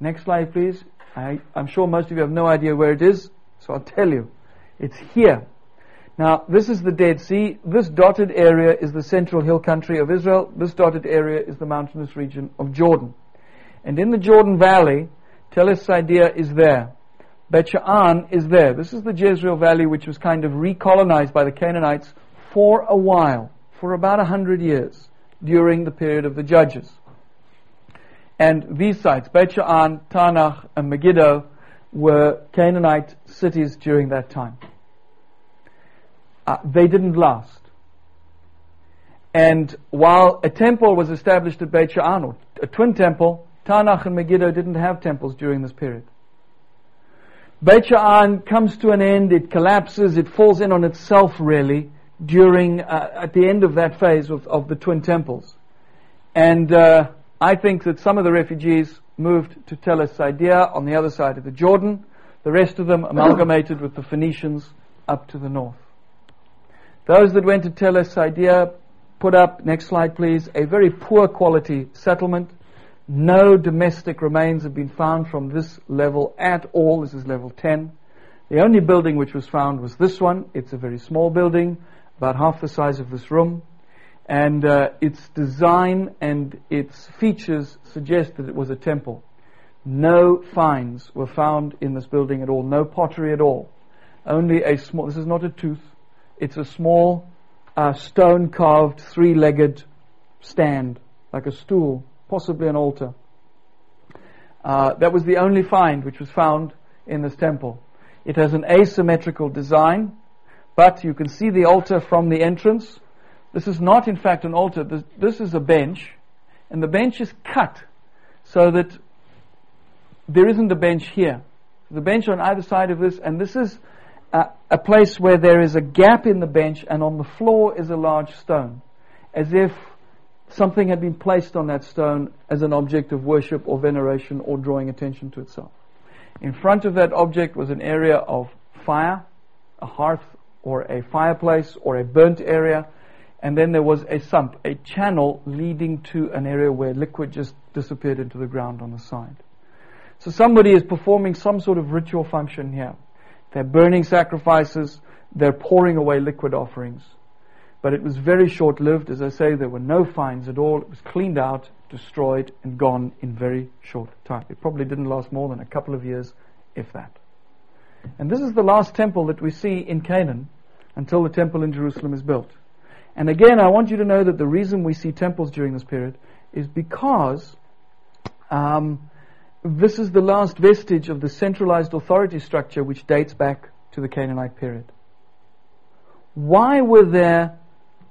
Next slide, please. I, I'm sure most of you have no idea where it is, so I'll tell you. It's here. Now, this is the Dead Sea. This dotted area is the central hill country of Israel. This dotted area is the mountainous region of Jordan. And in the Jordan Valley, Tel Sidea is there. Bet Sha'an is there. This is the Jezreel Valley, which was kind of recolonized by the Canaanites for a while, for about a hundred years, during the period of the Judges. And these sites, Beit Sha'an, Taanach, and Megiddo, were Canaanite cities during that time. Uh, they didn't last. And while a temple was established at Beit Sha'an, or a twin temple, Taanach and Megiddo didn't have temples during this period. Beit Sha'an comes to an end, it collapses, it falls in on itself really during, uh, at the end of that phase of, of the twin temples. And uh, I think that some of the refugees moved to Tel Sidea on the other side of the Jordan, the rest of them amalgamated with the Phoenicians up to the north. Those that went to Tel Sidea put up, next slide please, a very poor quality settlement no domestic remains have been found from this level at all. This is level 10. The only building which was found was this one. It's a very small building, about half the size of this room. And uh, its design and its features suggest that it was a temple. No finds were found in this building at all, no pottery at all. Only a small, this is not a tooth, it's a small uh, stone carved three legged stand, like a stool possibly an altar. Uh, that was the only find which was found in this temple. It has an asymmetrical design, but you can see the altar from the entrance. This is not, in fact, an altar. This, this is a bench, and the bench is cut so that there isn't a bench here. The bench on either side of this, and this is a, a place where there is a gap in the bench, and on the floor is a large stone, as if something had been placed on that stone as an object of worship or veneration or drawing attention to itself. In front of that object was an area of fire, a hearth or a fireplace or a burnt area, and then there was a sump, a channel leading to an area where liquid just disappeared into the ground on the side. So somebody is performing some sort of ritual function here. They're burning sacrifices, they're pouring away liquid offerings. But it was very short lived. As I say, there were no fines at all. It was cleaned out, destroyed, and gone in very short time. It probably didn't last more than a couple of years, if that. And this is the last temple that we see in Canaan until the temple in Jerusalem is built. And again, I want you to know that the reason we see temples during this period is because um, this is the last vestige of the centralized authority structure which dates back to the Canaanite period. Why were there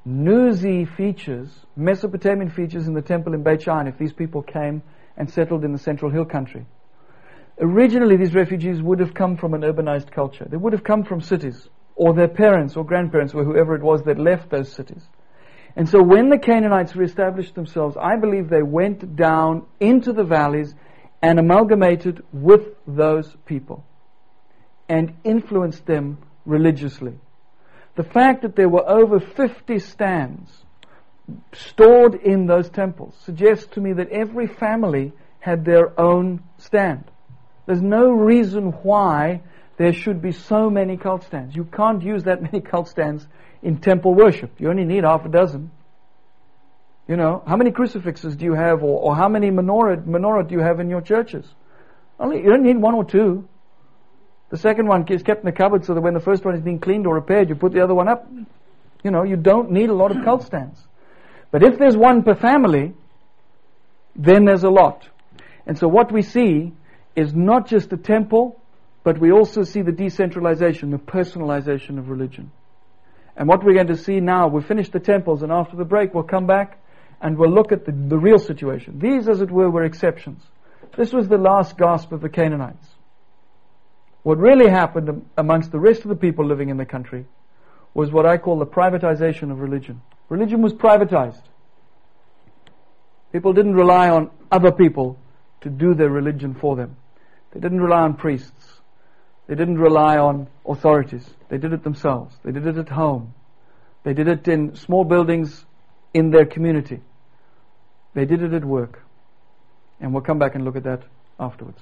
Nuzi features, Mesopotamian features in the temple in Beit Sha'an if these people came and settled in the central hill country. Originally, these refugees would have come from an urbanized culture. They would have come from cities, or their parents or grandparents, or whoever it was that left those cities. And so when the Canaanites reestablished themselves, I believe they went down into the valleys and amalgamated with those people and influenced them religiously. The fact that there were over 50 stands stored in those temples suggests to me that every family had their own stand. There's no reason why there should be so many cult stands. You can't use that many cult stands in temple worship. You only need half a dozen. You know, how many crucifixes do you have, or, or how many menorah, menorah do you have in your churches? Only, you don't need one or two. The second one is kept in the cupboard so that when the first one is being cleaned or repaired, you put the other one up. You know, you don't need a lot of cult stands. But if there's one per family, then there's a lot. And so what we see is not just the temple, but we also see the decentralization, the personalization of religion. And what we're going to see now, we've finished the temples, and after the break, we'll come back and we'll look at the, the real situation. These, as it were, were exceptions. This was the last gasp of the Canaanites. What really happened amongst the rest of the people living in the country was what I call the privatization of religion. Religion was privatized. People didn't rely on other people to do their religion for them. They didn't rely on priests. They didn't rely on authorities. They did it themselves. They did it at home. They did it in small buildings in their community. They did it at work. And we'll come back and look at that afterwards.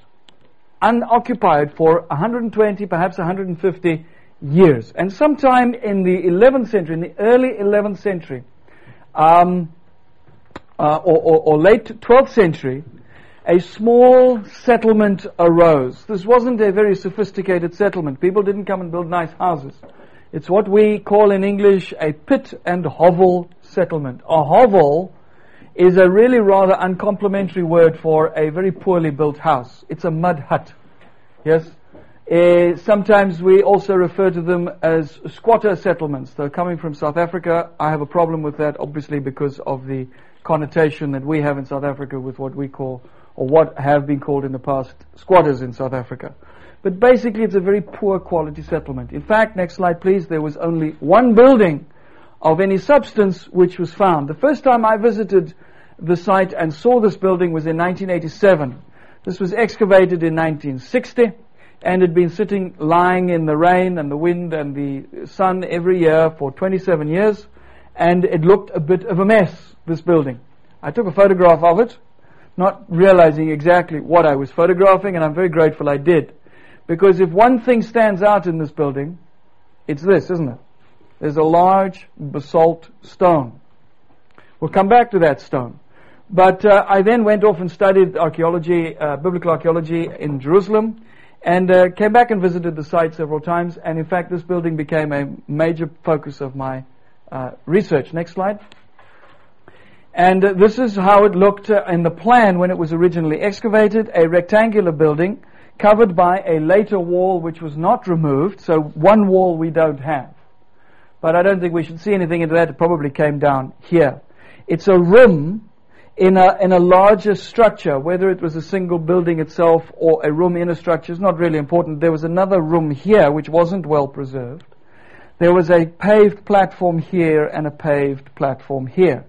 Unoccupied for 120, perhaps 150 years. And sometime in the 11th century, in the early 11th century, um, uh, or, or, or late 12th century, a small settlement arose. This wasn't a very sophisticated settlement. People didn't come and build nice houses. It's what we call in English a pit and hovel settlement. A hovel is a really rather uncomplimentary word for a very poorly built house. It's a mud hut. Yes? Uh, sometimes we also refer to them as squatter settlements. They're coming from South Africa. I have a problem with that, obviously, because of the connotation that we have in South Africa with what we call or what have been called in the past squatters in South Africa. But basically, it's a very poor quality settlement. In fact, next slide, please, there was only one building of any substance which was found. The first time I visited the site and saw this building was in 1987. This was excavated in 1960 and had been sitting lying in the rain and the wind and the sun every year for 27 years and it looked a bit of a mess, this building. I took a photograph of it not realizing exactly what I was photographing, and I'm very grateful I did. Because if one thing stands out in this building, it's this, isn't it? There's a large basalt stone. We'll come back to that stone. But uh, I then went off and studied archaeology, uh, biblical archaeology in Jerusalem, and uh, came back and visited the site several times. And in fact, this building became a major focus of my uh, research. Next slide. And uh, this is how it looked uh, in the plan when it was originally excavated, a rectangular building covered by a later wall which was not removed, so one wall we don't have. But I don't think we should see anything into that, it probably came down here. It's a room in a, in a larger structure, whether it was a single building itself or a room in a structure is not really important. There was another room here which wasn't well preserved. There was a paved platform here and a paved platform here.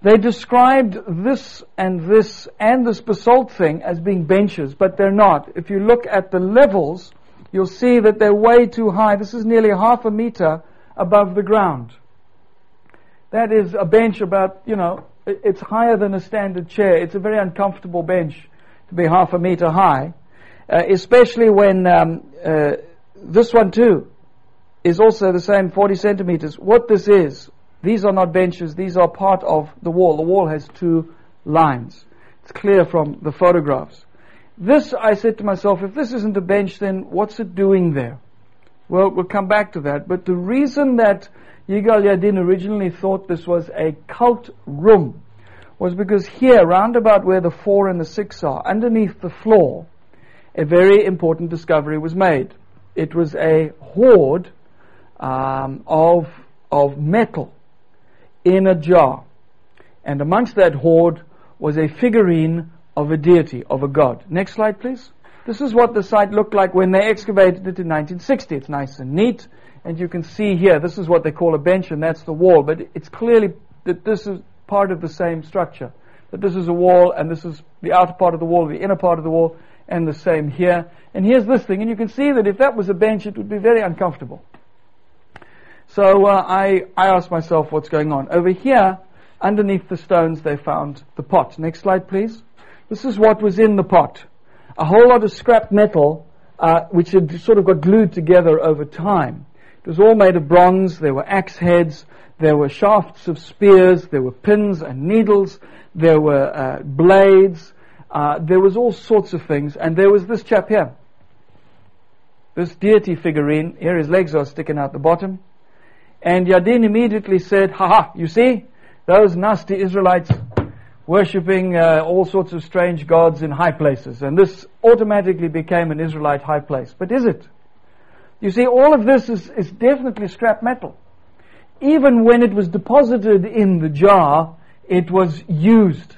They described this and this and this basalt thing as being benches, but they're not. If you look at the levels, you'll see that they're way too high. This is nearly half a meter above the ground. That is a bench about, you know, it's higher than a standard chair. It's a very uncomfortable bench to be half a meter high, uh, especially when um, uh, this one too is also the same 40 centimeters. What this is, these are not benches, these are part of the wall. The wall has two lines. It's clear from the photographs. This, I said to myself, if this isn't a bench, then what's it doing there? Well, we'll come back to that. But the reason that Yigal Yadin originally thought this was a cult room was because here, round about where the four and the six are, underneath the floor, a very important discovery was made. It was a hoard um, of, of metal in a jar. And amongst that hoard was a figurine of a deity, of a god. Next slide, please. This is what the site looked like when they excavated it in 1960. It's nice and neat, and you can see here, this is what they call a bench, and that's the wall. But it's clearly that this is part of the same structure. That this is a wall, and this is the outer part of the wall, the inner part of the wall, and the same here. And here's this thing, and you can see that if that was a bench, it would be very uncomfortable. So uh, I, I asked myself what's going on. Over here, underneath the stones, they found the pot. Next slide, please. This is what was in the pot. A whole lot of scrap metal, uh, which had sort of got glued together over time. It was all made of bronze. There were axe heads. There were shafts of spears. There were pins and needles. There were uh, blades. Uh, there was all sorts of things. And there was this chap here. This deity figurine. Here his legs are sticking out the bottom. And Yadin immediately said, ha ha, you see, those nasty Israelites worshipping uh, all sorts of strange gods in high places. And this automatically became an Israelite high place. But is it? You see, all of this is, is definitely scrap metal. Even when it was deposited in the jar, it was used.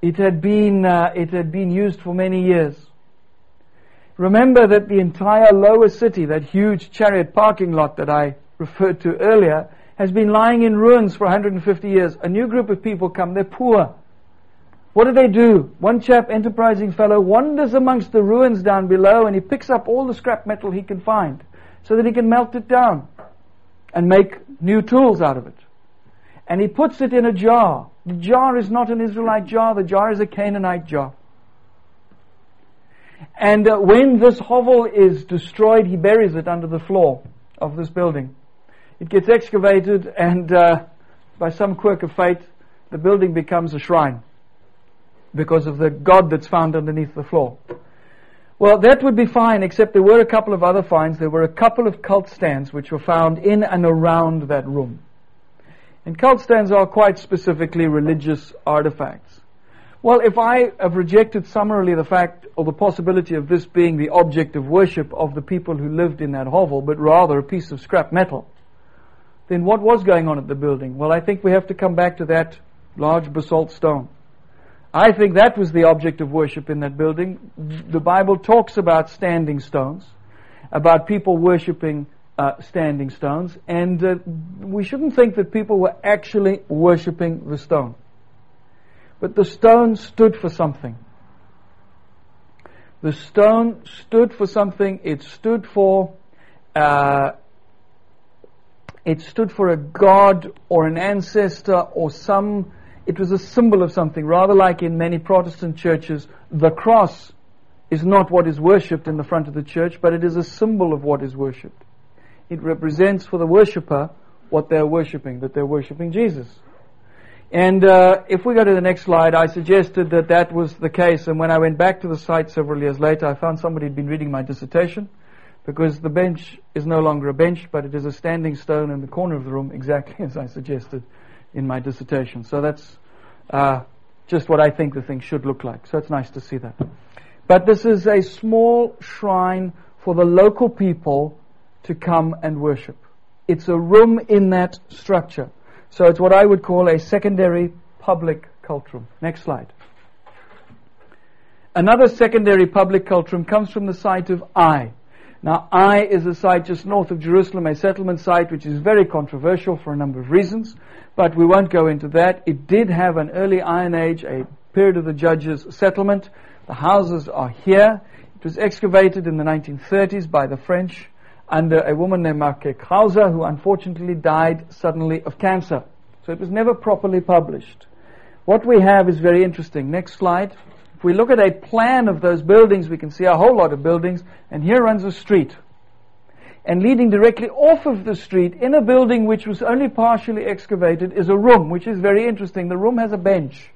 It had been, uh, it had been used for many years. Remember that the entire lower city, that huge chariot parking lot that I referred to earlier, has been lying in ruins for 150 years. A new group of people come, they're poor. What do they do? One chap, enterprising fellow, wanders amongst the ruins down below and he picks up all the scrap metal he can find so that he can melt it down and make new tools out of it. And he puts it in a jar. The jar is not an Israelite jar, the jar is a Canaanite jar. And uh, when this hovel is destroyed, he buries it under the floor of this building. It gets excavated, and uh, by some quirk of fate, the building becomes a shrine because of the God that's found underneath the floor. Well, that would be fine, except there were a couple of other finds. There were a couple of cult stands which were found in and around that room. And cult stands are quite specifically religious artifacts. Well, if I have rejected summarily the fact or the possibility of this being the object of worship of the people who lived in that hovel, but rather a piece of scrap metal, then what was going on at the building? Well, I think we have to come back to that large basalt stone. I think that was the object of worship in that building. The Bible talks about standing stones, about people worshiping uh, standing stones, and uh, we shouldn't think that people were actually worshipping the stone. But the stone stood for something. The stone stood for something. It stood for uh, it stood for a god or an ancestor or some. It was a symbol of something. Rather like in many Protestant churches, the cross is not what is worshipped in the front of the church, but it is a symbol of what is worshipped it represents for the worshipper what they're worshiping, that they're worshiping Jesus. And uh, if we go to the next slide, I suggested that that was the case. And when I went back to the site several years later, I found somebody had been reading my dissertation because the bench is no longer a bench, but it is a standing stone in the corner of the room, exactly as I suggested in my dissertation. So that's uh, just what I think the thing should look like. So it's nice to see that. But this is a small shrine for the local people to come and worship. It's a room in that structure. So it's what I would call a secondary public cult room. Next slide. Another secondary public cult room comes from the site of Ai. Now, Ai is a site just north of Jerusalem, a settlement site which is very controversial for a number of reasons, but we won't go into that. It did have an early Iron Age, a period of the Judges settlement. The houses are here. It was excavated in the 1930s by the French under a woman named Marquet-Krause, who unfortunately died suddenly of cancer. So it was never properly published. What we have is very interesting. Next slide. If we look at a plan of those buildings, we can see a whole lot of buildings, and here runs a street. And leading directly off of the street, in a building which was only partially excavated, is a room, which is very interesting. The room has a bench.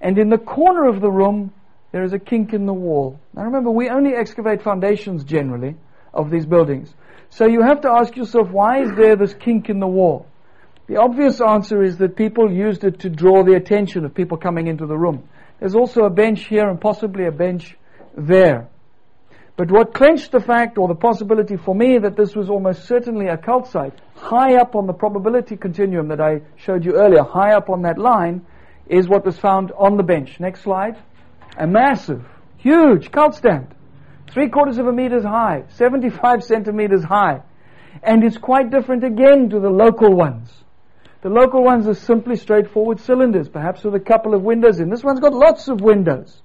And in the corner of the room, there is a kink in the wall. Now remember, we only excavate foundations generally of these buildings. So you have to ask yourself, why is there this kink in the wall? The obvious answer is that people used it to draw the attention of people coming into the room. There's also a bench here and possibly a bench there. But what clenched the fact or the possibility for me that this was almost certainly a cult site, high up on the probability continuum that I showed you earlier, high up on that line, is what was found on the bench. Next slide. A massive, huge cult stand three quarters of a meters high, 75 centimeters high. And it's quite different again to the local ones. The local ones are simply straightforward cylinders, perhaps with a couple of windows in. This one's got lots of windows.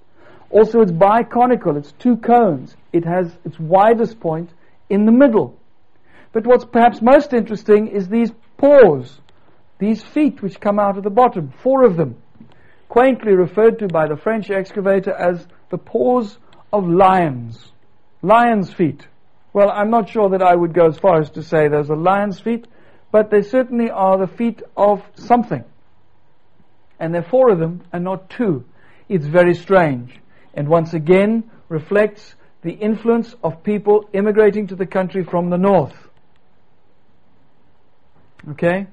Also, it's biconical. It's two cones. It has its widest point in the middle. But what's perhaps most interesting is these paws, these feet which come out of the bottom, four of them, quaintly referred to by the French excavator as the paws of lions. Lion's feet. Well, I'm not sure that I would go as far as to say those are lion's feet, but they certainly are the feet of something. And there are four of them and not two. It's very strange. And once again reflects the influence of people immigrating to the country from the north. Okay?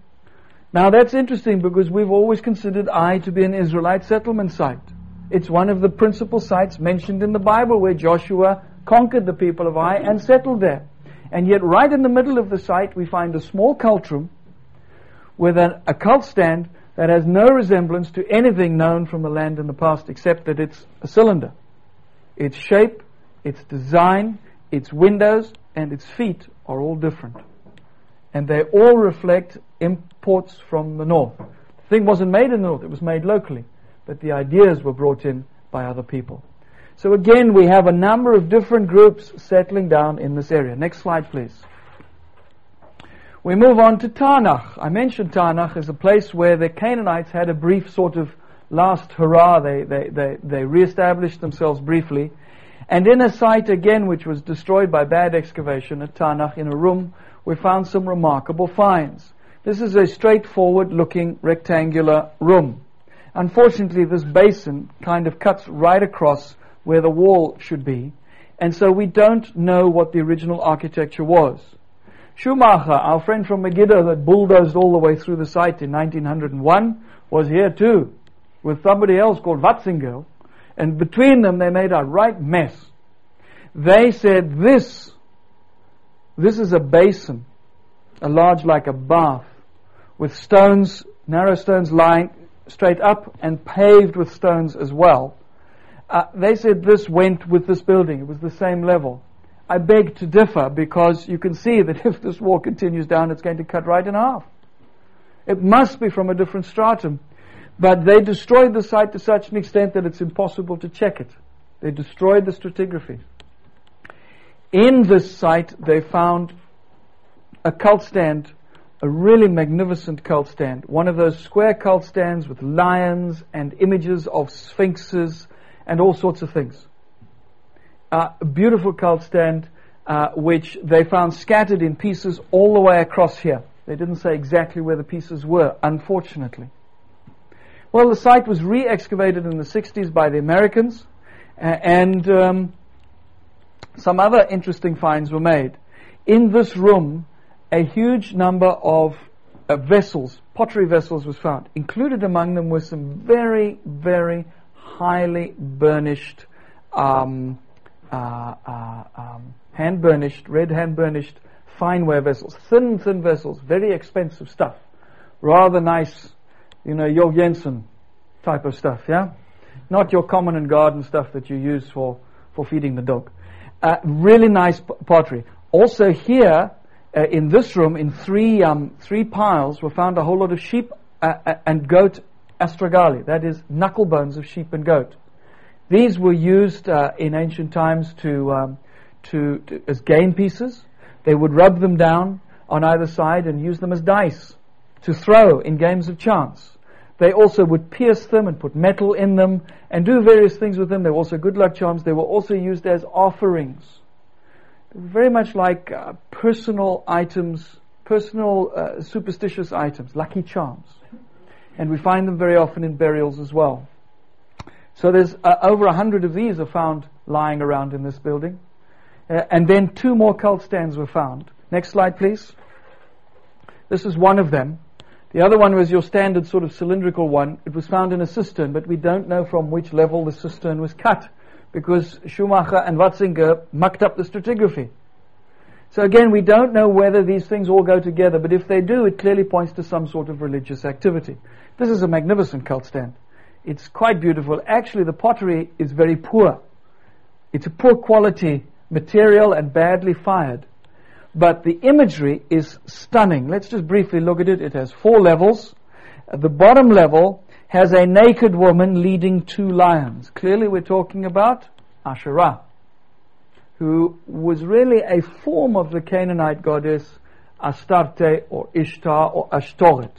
Now that's interesting because we've always considered Ai to be an Israelite settlement site. It's one of the principal sites mentioned in the Bible where Joshua conquered the people of Ai, and settled there. And yet, right in the middle of the site, we find a small cult room with an, a cult stand that has no resemblance to anything known from the land in the past except that it's a cylinder. Its shape, its design, its windows, and its feet are all different. And they all reflect imports from the north. The thing wasn't made in the north, it was made locally. But the ideas were brought in by other people. So again, we have a number of different groups settling down in this area. Next slide, please. We move on to Tanach. I mentioned Tanach as a place where the Canaanites had a brief sort of last hurrah. They, they, they, they re-established themselves briefly. And in a site again which was destroyed by bad excavation at Tanach in a room, we found some remarkable finds. This is a straightforward looking rectangular room. Unfortunately, this basin kind of cuts right across where the wall should be, and so we don't know what the original architecture was. Schumacher, our friend from Megiddo that bulldozed all the way through the site in 1901, was here too, with somebody else called Watzinger, and between them they made a right mess. They said this, this is a basin, a large like a bath, with stones, narrow stones lying straight up and paved with stones as well. Uh, they said this went with this building. It was the same level. I beg to differ because you can see that if this wall continues down, it's going to cut right in half. It must be from a different stratum. But they destroyed the site to such an extent that it's impossible to check it. They destroyed the stratigraphy. In this site, they found a cult stand, a really magnificent cult stand. One of those square cult stands with lions and images of sphinxes and all sorts of things. Uh, a beautiful cult stand, uh, which they found scattered in pieces all the way across here. They didn't say exactly where the pieces were, unfortunately. Well, the site was re-excavated in the 60s by the Americans, and um, some other interesting finds were made. In this room, a huge number of uh, vessels, pottery vessels, was found. Included among them were some very, very highly burnished, um, uh, uh, um, hand burnished, red hand burnished fineware vessels, thin, thin vessels, very expensive stuff. Rather nice, you know, Georg Jensen type of stuff, yeah? Not your common and garden stuff that you use for, for feeding the dog. Uh, really nice pottery. Also here, uh, in this room, in three, um, three piles, were found a whole lot of sheep uh, uh and goat astragali, that is, knuckle bones of sheep and goat. These were used uh, in ancient times to, um, to, to, as game pieces. They would rub them down on either side and use them as dice to throw in games of chance. They also would pierce them and put metal in them and do various things with them. They were also good luck charms. They were also used as offerings. Very much like uh, personal items, personal uh, superstitious items, lucky charms and we find them very often in burials as well. So there's uh, over a hundred of these are found lying around in this building. Uh, and then two more cult stands were found. Next slide, please. This is one of them. The other one was your standard sort of cylindrical one. It was found in a cistern, but we don't know from which level the cistern was cut because Schumacher and Watzinger mucked up the stratigraphy. So again, we don't know whether these things all go together, but if they do, it clearly points to some sort of religious activity. This is a magnificent cult stand. It's quite beautiful. Actually, the pottery is very poor. It's a poor quality material and badly fired. But the imagery is stunning. Let's just briefly look at it. It has four levels. At the bottom level has a naked woman leading two lions. Clearly, we're talking about Asherah, who was really a form of the Canaanite goddess Astarte or Ishtar or Ashtoret.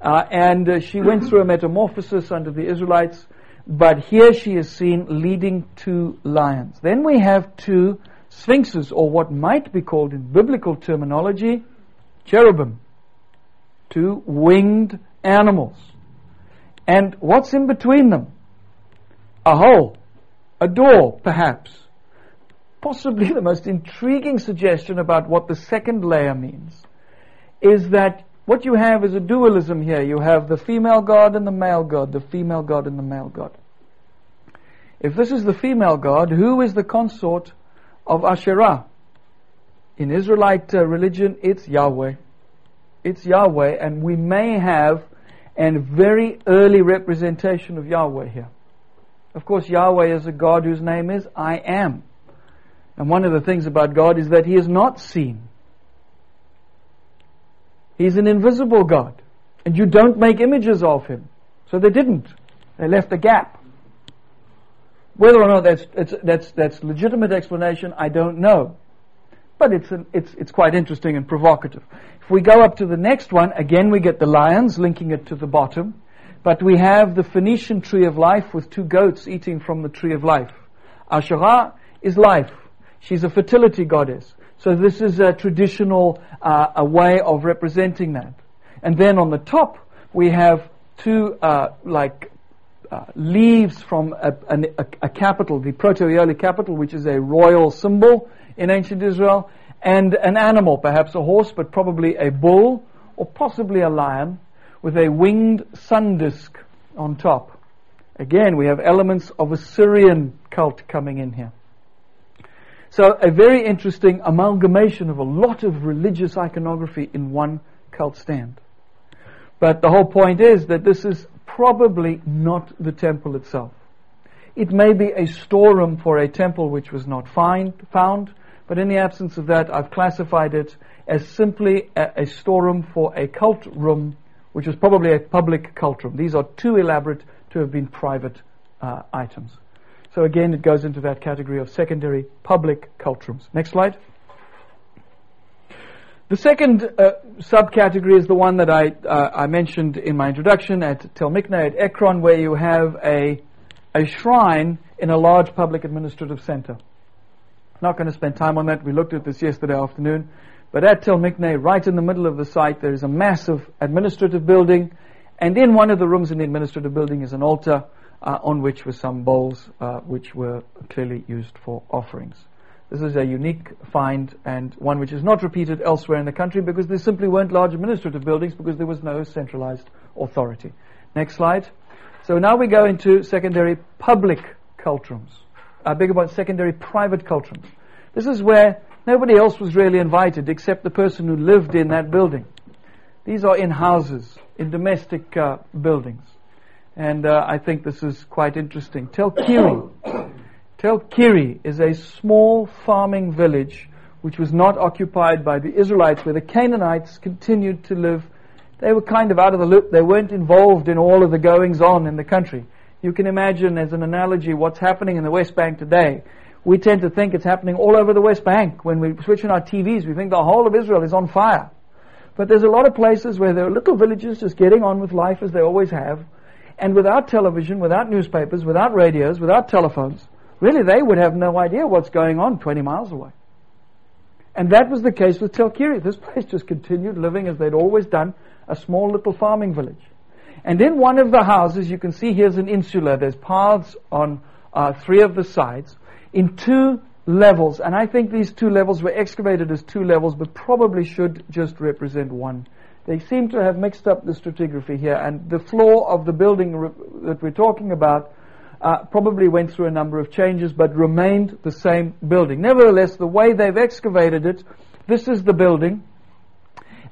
Uh, and uh, she went through a metamorphosis under the Israelites, but here she is seen leading two lions. Then we have two sphinxes, or what might be called in biblical terminology, cherubim. Two winged animals. And what's in between them? A hole. A door, perhaps. Possibly the most intriguing suggestion about what the second layer means is that what you have is a dualism here. You have the female god and the male god, the female god and the male god. If this is the female god, who is the consort of Asherah? In Israelite uh, religion, it's Yahweh. It's Yahweh, and we may have a very early representation of Yahweh here. Of course, Yahweh is a God whose name is I am. And one of the things about God is that He is not seen. He's an invisible God. And you don't make images of him. So they didn't. They left a gap. Whether or not that's, that's, that's legitimate explanation, I don't know. But it's, an, it's, it's quite interesting and provocative. If we go up to the next one, again we get the lions linking it to the bottom. But we have the Phoenician tree of life with two goats eating from the tree of life. Asherah is life. She's a fertility goddess. So this is a traditional uh, a way of representing that. And then on the top we have two uh, like uh, leaves from a, a, a, capital, the Proto-Aeolic capital, which is a royal symbol in ancient Israel, and an animal, perhaps a horse, but probably a bull, or possibly a lion, with a winged sun disk on top. Again, we have elements of Assyrian cult coming in here. So a very interesting amalgamation of a lot of religious iconography in one cult stand. But the whole point is that this is probably not the temple itself. It may be a storeroom for a temple which was not find, found, but in the absence of that, I've classified it as simply a, a storeroom for a cult room, which was probably a public cult room. These are too elaborate to have been private uh, items. So again, it goes into that category of secondary public cult rooms. Next slide. The second uh, subcategory is the one that I, uh, I mentioned in my introduction at Tel Mikne at Ekron, where you have a, a shrine in a large public administrative center. Not going to spend time on that. We looked at this yesterday afternoon. But at Tel Mikne, right in the middle of the site, there is a massive administrative building. And in one of the rooms in the administrative building is an altar uh, on which were some bowls uh, which were clearly used for offerings. This is a unique find and one which is not repeated elsewhere in the country because there simply weren't large administrative buildings because there was no centralized authority. Next slide. So now we go into secondary public cult rooms. I beg about secondary private cult rooms. This is where nobody else was really invited except the person who lived in that building. These are in houses, in domestic uh, buildings. And uh, I think this is quite interesting. Tel Kiri Tel Kiri is a small farming village which was not occupied by the Israelites, where the Canaanites continued to live. They were kind of out of the loop. They weren't involved in all of the goings on in the country. You can imagine, as an analogy, what's happening in the West Bank today. We tend to think it's happening all over the West Bank. When we switch on our TVs, we think the whole of Israel is on fire. But there's a lot of places where there are little villages just getting on with life as they always have, and without television, without newspapers, without radios, without telephones really they would have no idea what's going on 20 miles away. And that was the case with Tel Kiri. This place just continued living as they'd always done, a small little farming village. And in one of the houses, you can see here's an insula. There's paths on uh, three of the sides in two levels. And I think these two levels were excavated as two levels, but probably should just represent one. They seem to have mixed up the stratigraphy here. And the floor of the building that we're talking about uh, probably went through a number of changes but remained the same building. Nevertheless, the way they've excavated it, this is the building,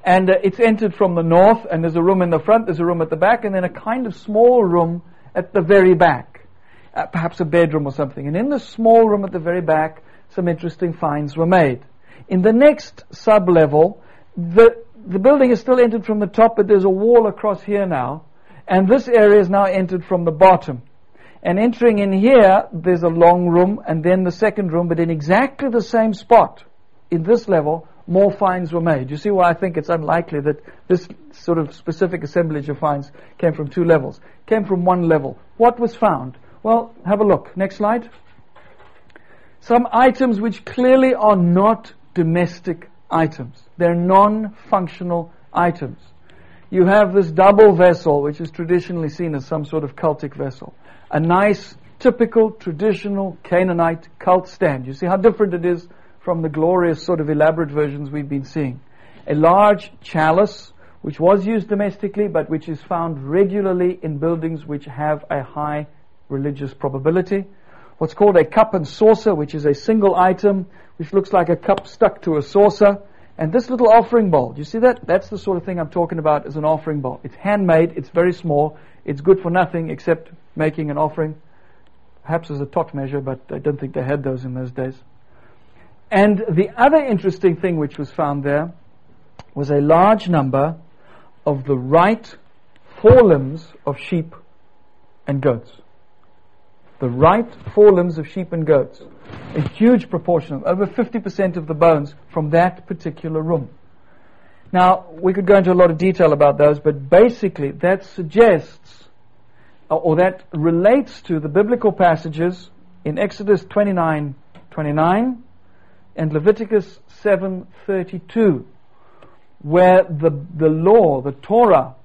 and uh, it's entered from the north, and there's a room in the front, there's a room at the back, and then a kind of small room at the very back, uh, perhaps a bedroom or something. And in the small room at the very back, some interesting finds were made. In the next sub-level, the, the building is still entered from the top, but there's a wall across here now, and this area is now entered from the bottom. And entering in here, there's a long room and then the second room, but in exactly the same spot, in this level, more finds were made. You see why I think it's unlikely that this sort of specific assemblage of finds came from two levels. Came from one level. What was found? Well, have a look. Next slide. Some items which clearly are not domestic items. They're non-functional items. You have this double vessel, which is traditionally seen as some sort of cultic vessel a nice, typical, traditional Canaanite cult stand. You see how different it is from the glorious sort of elaborate versions we've been seeing. A large chalice, which was used domestically, but which is found regularly in buildings which have a high religious probability. What's called a cup and saucer, which is a single item, which looks like a cup stuck to a saucer. And this little offering bowl, you see that? That's the sort of thing I'm talking about as an offering bowl. It's handmade, it's very small, it's good for nothing except making an offering, perhaps as a tot measure, but I don't think they had those in those days. And the other interesting thing which was found there was a large number of the right forelimbs of sheep and goats. The right forelimbs of sheep and goats. A huge proportion over 50% of the bones from that particular room. Now, we could go into a lot of detail about those, but basically that suggests or that relates to the biblical passages in Exodus 29 29 and Leviticus 7:32 where the the law the Torah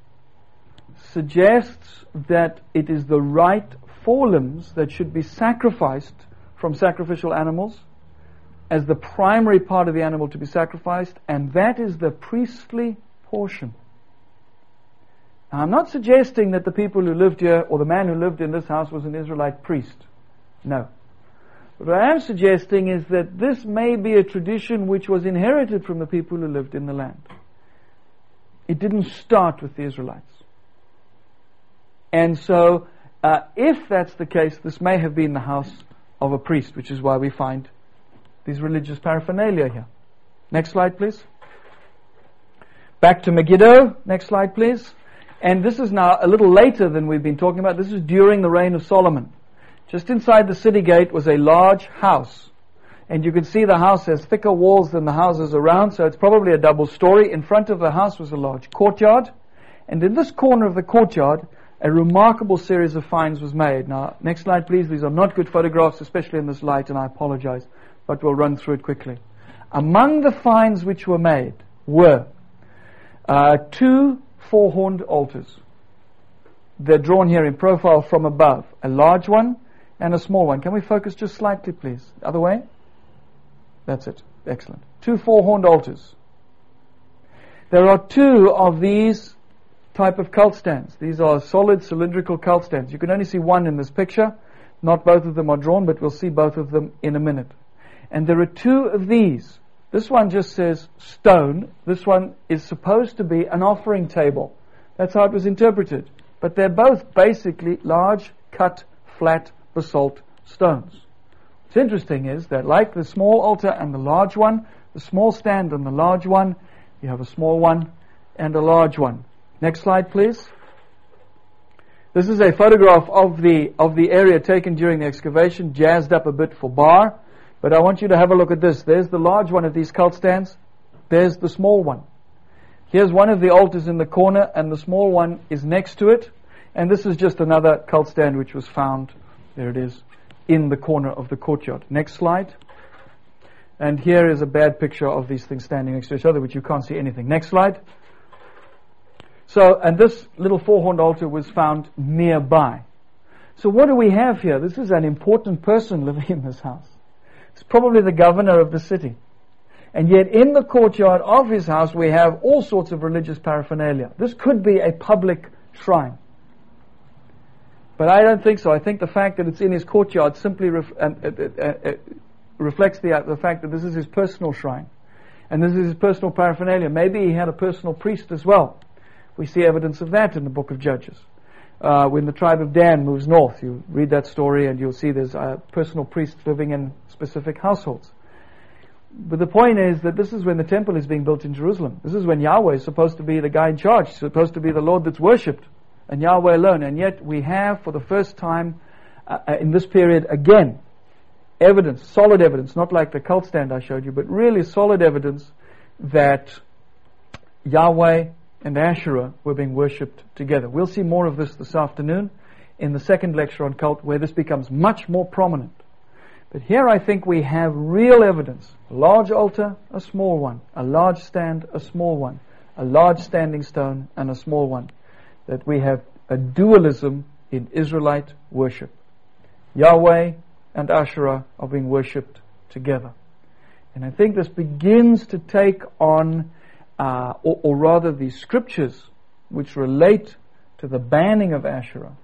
suggests that it is the right forelimbs that should be sacrificed from sacrificial animals as the primary part of the animal to be sacrificed and that is the priestly portion now, I'm not suggesting that the people who lived here or the man who lived in this house was an Israelite priest. No. What I am suggesting is that this may be a tradition which was inherited from the people who lived in the land. It didn't start with the Israelites. And so, uh, if that's the case, this may have been the house of a priest, which is why we find these religious paraphernalia here. Next slide, please. Back to Megiddo. Next slide, please. And this is now a little later than we've been talking about. This is during the reign of Solomon. Just inside the city gate was a large house. And you can see the house has thicker walls than the houses around, so it's probably a double story. In front of the house was a large courtyard. And in this corner of the courtyard, a remarkable series of finds was made. Now, next slide please. These are not good photographs, especially in this light, and I apologize, but we'll run through it quickly. Among the finds which were made were uh, two four horned altars. They're drawn here in profile from above. A large one and a small one. Can we focus just slightly, please? Other way? That's it. Excellent. Two four horned altars. There are two of these type of cult stands. These are solid cylindrical cult stands. You can only see one in this picture. Not both of them are drawn, but we'll see both of them in a minute. And there are two of these this one just says stone. This one is supposed to be an offering table. That's how it was interpreted. But they're both basically large, cut, flat basalt stones. What's interesting is that like the small altar and the large one, the small stand and the large one, you have a small one and a large one. Next slide, please. This is a photograph of the, of the area taken during the excavation, jazzed up a bit for bar. But I want you to have a look at this. There's the large one of these cult stands. There's the small one. Here's one of the altars in the corner, and the small one is next to it. And this is just another cult stand which was found, there it is, in the corner of the courtyard. Next slide. And here is a bad picture of these things standing next to each other, which you can't see anything. Next slide. So, and this little four-horned altar was found nearby. So what do we have here? This is an important person living in this house. It's probably the governor of the city. And yet in the courtyard of his house we have all sorts of religious paraphernalia. This could be a public shrine. But I don't think so. I think the fact that it's in his courtyard simply ref- uh, uh, uh, reflects the, the fact that this is his personal shrine. And this is his personal paraphernalia. Maybe he had a personal priest as well. We see evidence of that in the book of Judges uh, when the tribe of Dan moves north. You read that story and you'll see there's a personal priests living in specific households. But the point is that this is when the temple is being built in Jerusalem. This is when Yahweh is supposed to be the guy in charge, supposed to be the Lord that's worshipped, and Yahweh alone. And yet we have, for the first time uh, uh in this period, again, evidence, solid evidence, not like the cult stand I showed you, but really solid evidence that Yahweh and Asherah were being worshipped together. We'll see more of this this afternoon in the second lecture on cult where this becomes much more prominent. But here I think we have real evidence. A large altar, a small one. A large stand, a small one. A large standing stone and a small one. That we have a dualism in Israelite worship. Yahweh and Asherah are being worshipped together. And I think this begins to take on uh, or, or rather the scriptures which relate to the banning of Asherah,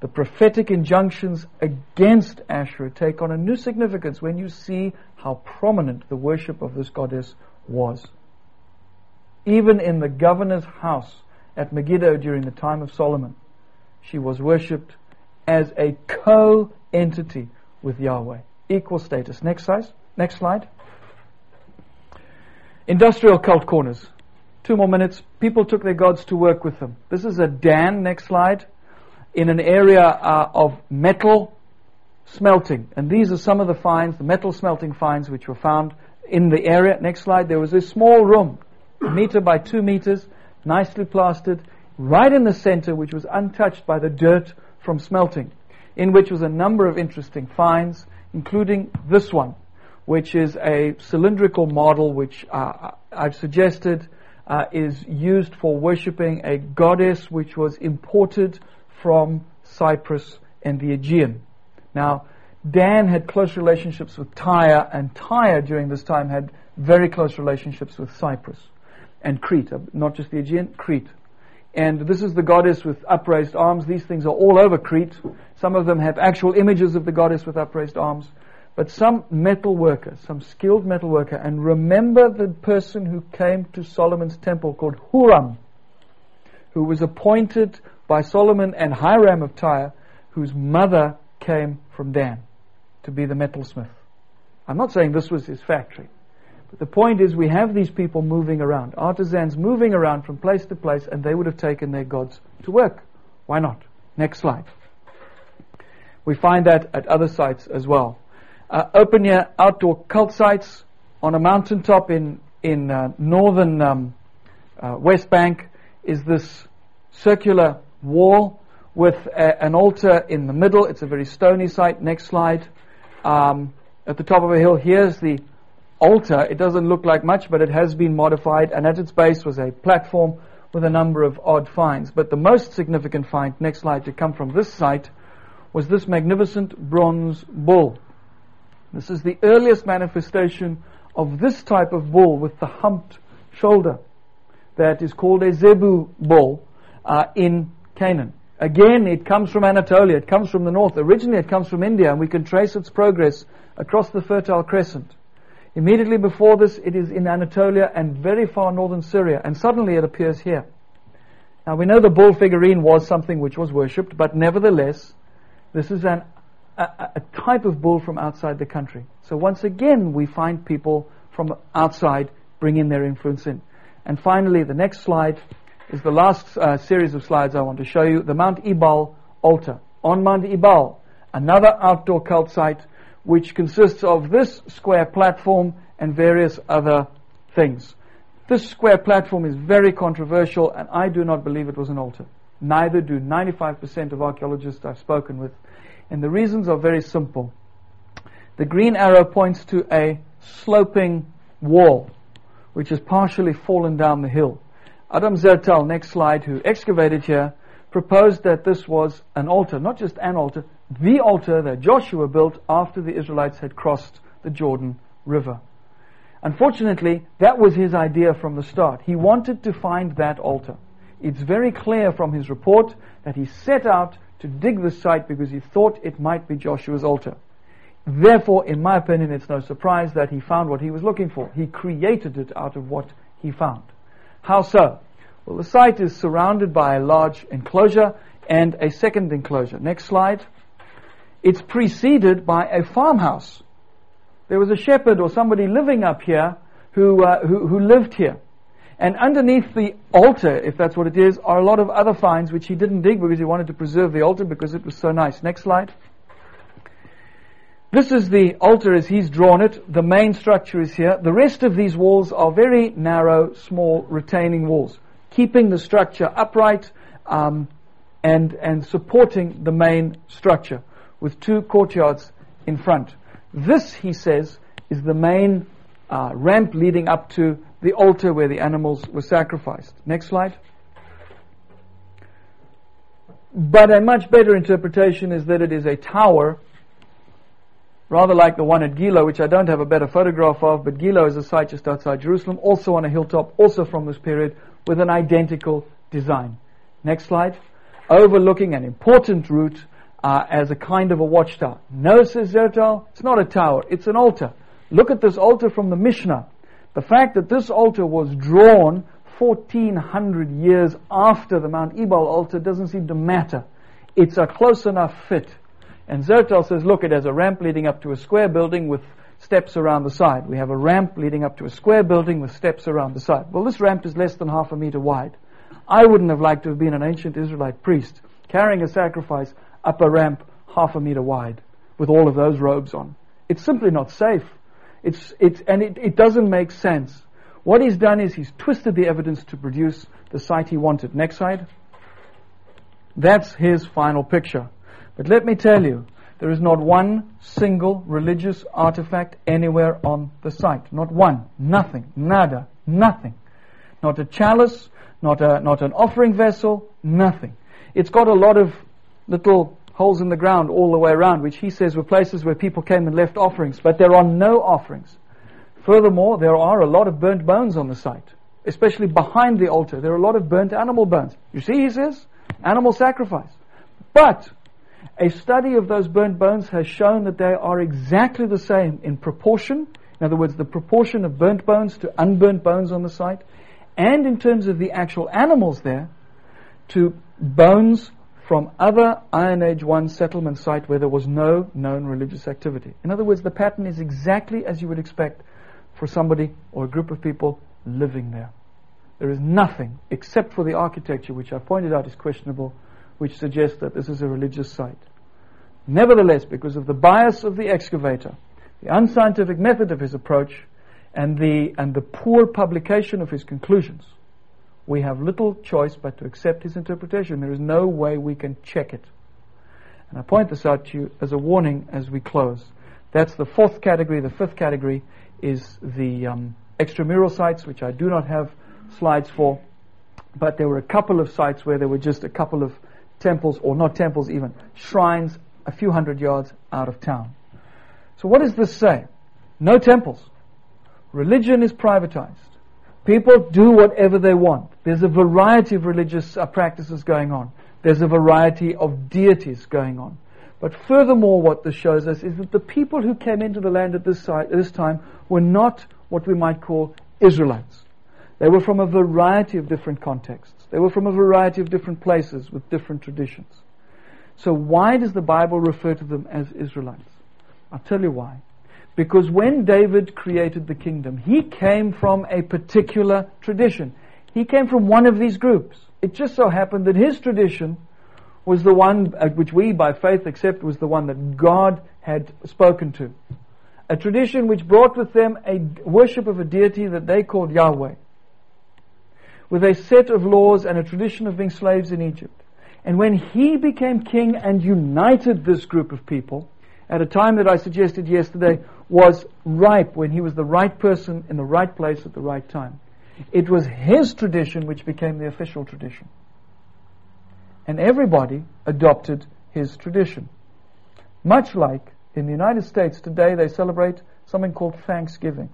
the prophetic injunctions against Asherah take on a new significance when you see how prominent the worship of this goddess was. Even in the governor's house at Megiddo during the time of Solomon, she was worshipped as a co-entity with Yahweh. Equal status. Next slide. Next slide. Industrial cult corners. Two more minutes. People took their gods to work with them. This is a Dan, next slide, in an area uh, of metal smelting. And these are some of the finds, the metal smelting finds which were found in the area. Next slide. There was a small room, meter by two meters, nicely plastered, right in the center, which was untouched by the dirt from smelting, in which was a number of interesting finds, including this one. Which is a cylindrical model which uh, I've suggested uh, is used for worshipping a goddess which was imported from Cyprus and the Aegean. Now, Dan had close relationships with Tyre, and Tyre during this time had very close relationships with Cyprus and Crete, uh, not just the Aegean, Crete. And this is the goddess with upraised arms. These things are all over Crete. Some of them have actual images of the goddess with upraised arms. But some metal worker, some skilled metal worker, and remember the person who came to Solomon's temple called Huram, who was appointed by Solomon and Hiram of Tyre, whose mother came from Dan to be the metalsmith. I'm not saying this was his factory. But the point is, we have these people moving around, artisans moving around from place to place, and they would have taken their gods to work. Why not? Next slide. We find that at other sites as well. Uh, open air outdoor cult sites on a mountaintop in in uh, northern um, uh, West Bank is this circular wall with a, an altar in the middle. It's a very stony site. Next slide. Um, at the top of a hill, here's the altar. It doesn't look like much, but it has been modified, and at its base was a platform with a number of odd finds. But the most significant find, next slide, to come from this site, was this magnificent bronze bull. This is the earliest manifestation of this type of bull with the humped shoulder that is called a zebu bull uh, in Canaan. Again, it comes from Anatolia, it comes from the north. Originally, it comes from India, and we can trace its progress across the Fertile Crescent. Immediately before this, it is in Anatolia and very far northern Syria, and suddenly it appears here. Now we know the bull figurine was something which was worshipped, but nevertheless, this is an, a, type of bull from outside the country. So once again, we find people from outside bringing their influence in. And finally, the next slide is the last uh, series of slides I want to show you, the Mount Ebal altar. On Mount Ebal, another outdoor cult site which consists of this square platform and various other things. This square platform is very controversial, and I do not believe it was an altar. Neither do 95% of archaeologists I've spoken with. And the reasons are very simple. The green arrow points to a sloping wall, which has partially fallen down the hill. Adam Zertal, next slide, who excavated here, proposed that this was an altar, not just an altar, the altar that Joshua built after the Israelites had crossed the Jordan River. Unfortunately, that was his idea from the start. He wanted to find that altar. It's very clear from his report that he set out to dig the site because he thought it might be Joshua's altar. Therefore, in my opinion, it's no surprise that he found what he was looking for. He created it out of what he found. How so? Well, the site is surrounded by a large enclosure and a second enclosure. Next slide. It's preceded by a farmhouse. There was a shepherd or somebody living up here who, uh, who, who lived here. And underneath the altar, if that's what it is, are a lot of other finds which he didn't dig because he wanted to preserve the altar because it was so nice. Next slide. This is the altar as he's drawn it. The main structure is here. The rest of these walls are very narrow, small, retaining walls, keeping the structure upright um, and, and supporting the main structure with two courtyards in front. This, he says, is the main uh, ramp leading up to the altar where the animals were sacrificed. Next slide. But a much better interpretation is that it is a tower, rather like the one at Gilo, which I don't have a better photograph of, but Gilo is a site just outside Jerusalem, also on a hilltop, also from this period, with an identical design. Next slide. Overlooking an important route uh, as a kind of a watchtower. No, says Zertal, it's not a tower, it's an altar. Look at this altar from the Mishnah. The fact that this altar was drawn 1400 years after the Mount Ebal altar doesn't seem to matter. It's a close enough fit. And Zertal says, look, it has a ramp leading up to a square building with steps around the side. We have a ramp leading up to a square building with steps around the side. Well, this ramp is less than half a meter wide. I wouldn't have liked to have been an ancient Israelite priest carrying a sacrifice up a ramp half a meter wide with all of those robes on. It's simply not safe. It's, it's, and it, it doesn't make sense. What he's done is he's twisted the evidence to produce the site he wanted. Next slide. That's his final picture. But let me tell you There is not one single religious artifact anywhere on the site. Not one. Nothing. Nada. Nothing. Not a chalice, not, a, not an offering vessel, nothing. It's got a lot of little holes in the ground all the way around, which he says were places where people came and left offerings, but there are no offerings. Furthermore, there are a lot of burnt bones on the site, especially behind the altar. There are a lot of burnt animal bones. You see, he says, animal sacrifice. But a study of those burnt bones has shown that they are exactly the same in proportion. In other words, the proportion of burnt bones to unburnt bones on the site, and in terms of the actual animals there, to bones from other Iron Age 1 settlement site where there was no known religious activity. In other words, the pattern is exactly as you would expect for somebody or a group of people living there. There is nothing except for the architecture, which I pointed out is questionable, which suggests that this is a religious site. Nevertheless, because of the bias of the excavator, the unscientific method of his approach, and the, and the poor publication of his conclusions, we have little choice but to accept his interpretation. There is no way we can check it. And I point this out to you as a warning as we close. That's the fourth category. The fifth category is the um, extramural sites, which I do not have slides for. But there were a couple of sites where there were just a couple of temples, or not temples even, shrines a few hundred yards out of town. So what does this say? No temples. Religion is privatized. People do whatever they want. There's a variety of religious uh, practices going on. There's a variety of deities going on. But furthermore, what this shows us is that the people who came into the land at this, site, at this time were not what we might call Israelites. They were from a variety of different contexts. They were from a variety of different places with different traditions. So why does the Bible refer to them as Israelites? I'll tell you why. Because when David created the kingdom, he came from a particular tradition. He came from one of these groups. It just so happened that his tradition was the one uh, which we by faith accept was the one that God had spoken to. A tradition which brought with them a worship of a deity that they called Yahweh. With a set of laws and a tradition of being slaves in Egypt. And when he became king and united this group of people, at a time that I suggested yesterday was ripe when he was the right person in the right place at the right time. It was his tradition which became the official tradition. And everybody adopted his tradition. Much like in the United States today they celebrate something called Thanksgiving.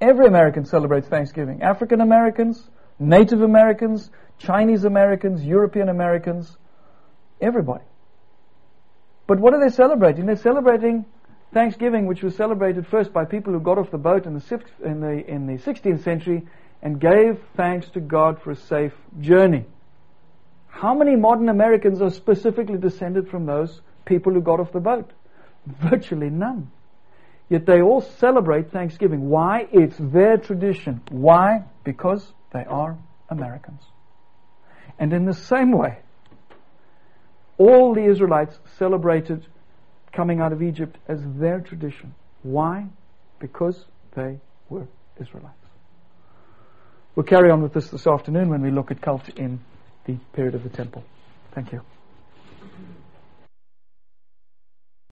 Every American celebrates Thanksgiving. African Americans, Native Americans, Chinese Americans, European Americans, everybody. But what are they celebrating? They're celebrating Thanksgiving, which was celebrated first by people who got off the boat in the, in the, in the 16th century and gave thanks to God for a safe journey. How many modern Americans are specifically descended from those people who got off the boat? Virtually none. Yet they all celebrate Thanksgiving. Why? It's their tradition. Why? Because they are Americans. And in the same way, all the Israelites celebrated coming out of Egypt as their tradition. Why? Because they were Israelites. We'll carry on with this this afternoon when we look at cult in the period of the temple. Thank you.